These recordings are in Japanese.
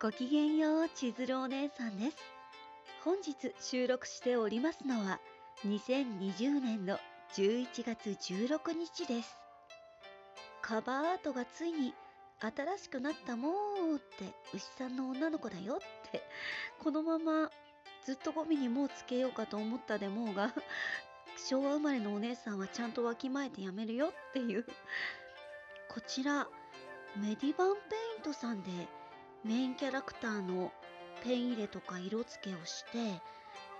ごきげんよう千鶴お姉さんです。本日収録しておりますのは2020年の11月16日です。カバーアートがついに新しくなったもーって牛さんの女の子だよってこのままずっとゴミにもうつけようかと思ったでもうが昭和生まれのお姉さんはちゃんとわきまえてやめるよっていう。こちらメディバンペイントさんでメインキャラクターのペン入れとか色付けをして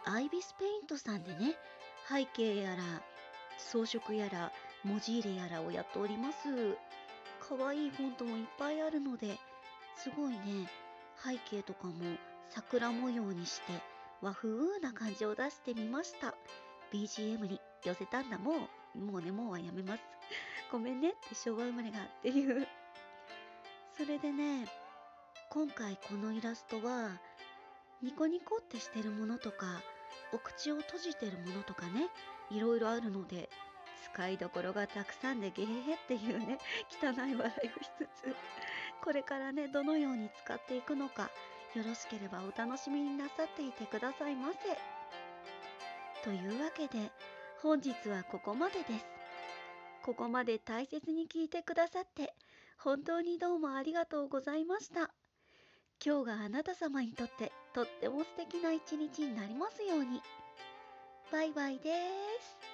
アイビスペイントさんでね背景やら装飾やら文字入れやらをやっております。かわいいフォントもいっぱいあるのですごいね背景とかも桜模様にして和風な感じを出してみました。BGM に寄せたんだ。もうもうねもうはやめます。ごめんねって昭和生まれがっていう。それでね今回このイラストはニコニコってしてるものとかお口を閉じてるものとかねいろいろあるので使いどころがたくさんでゲヘヘっていうね 汚い笑いをしつつこれからねどのように使っていくのかよろしければお楽しみになさっていてくださいませ。というわけで本日はここまでです。ここまで大切に聞いてくださって本当にどうもありがとうございました。今日があなた様にとってとっても素敵な一日になりますように。バイバイです。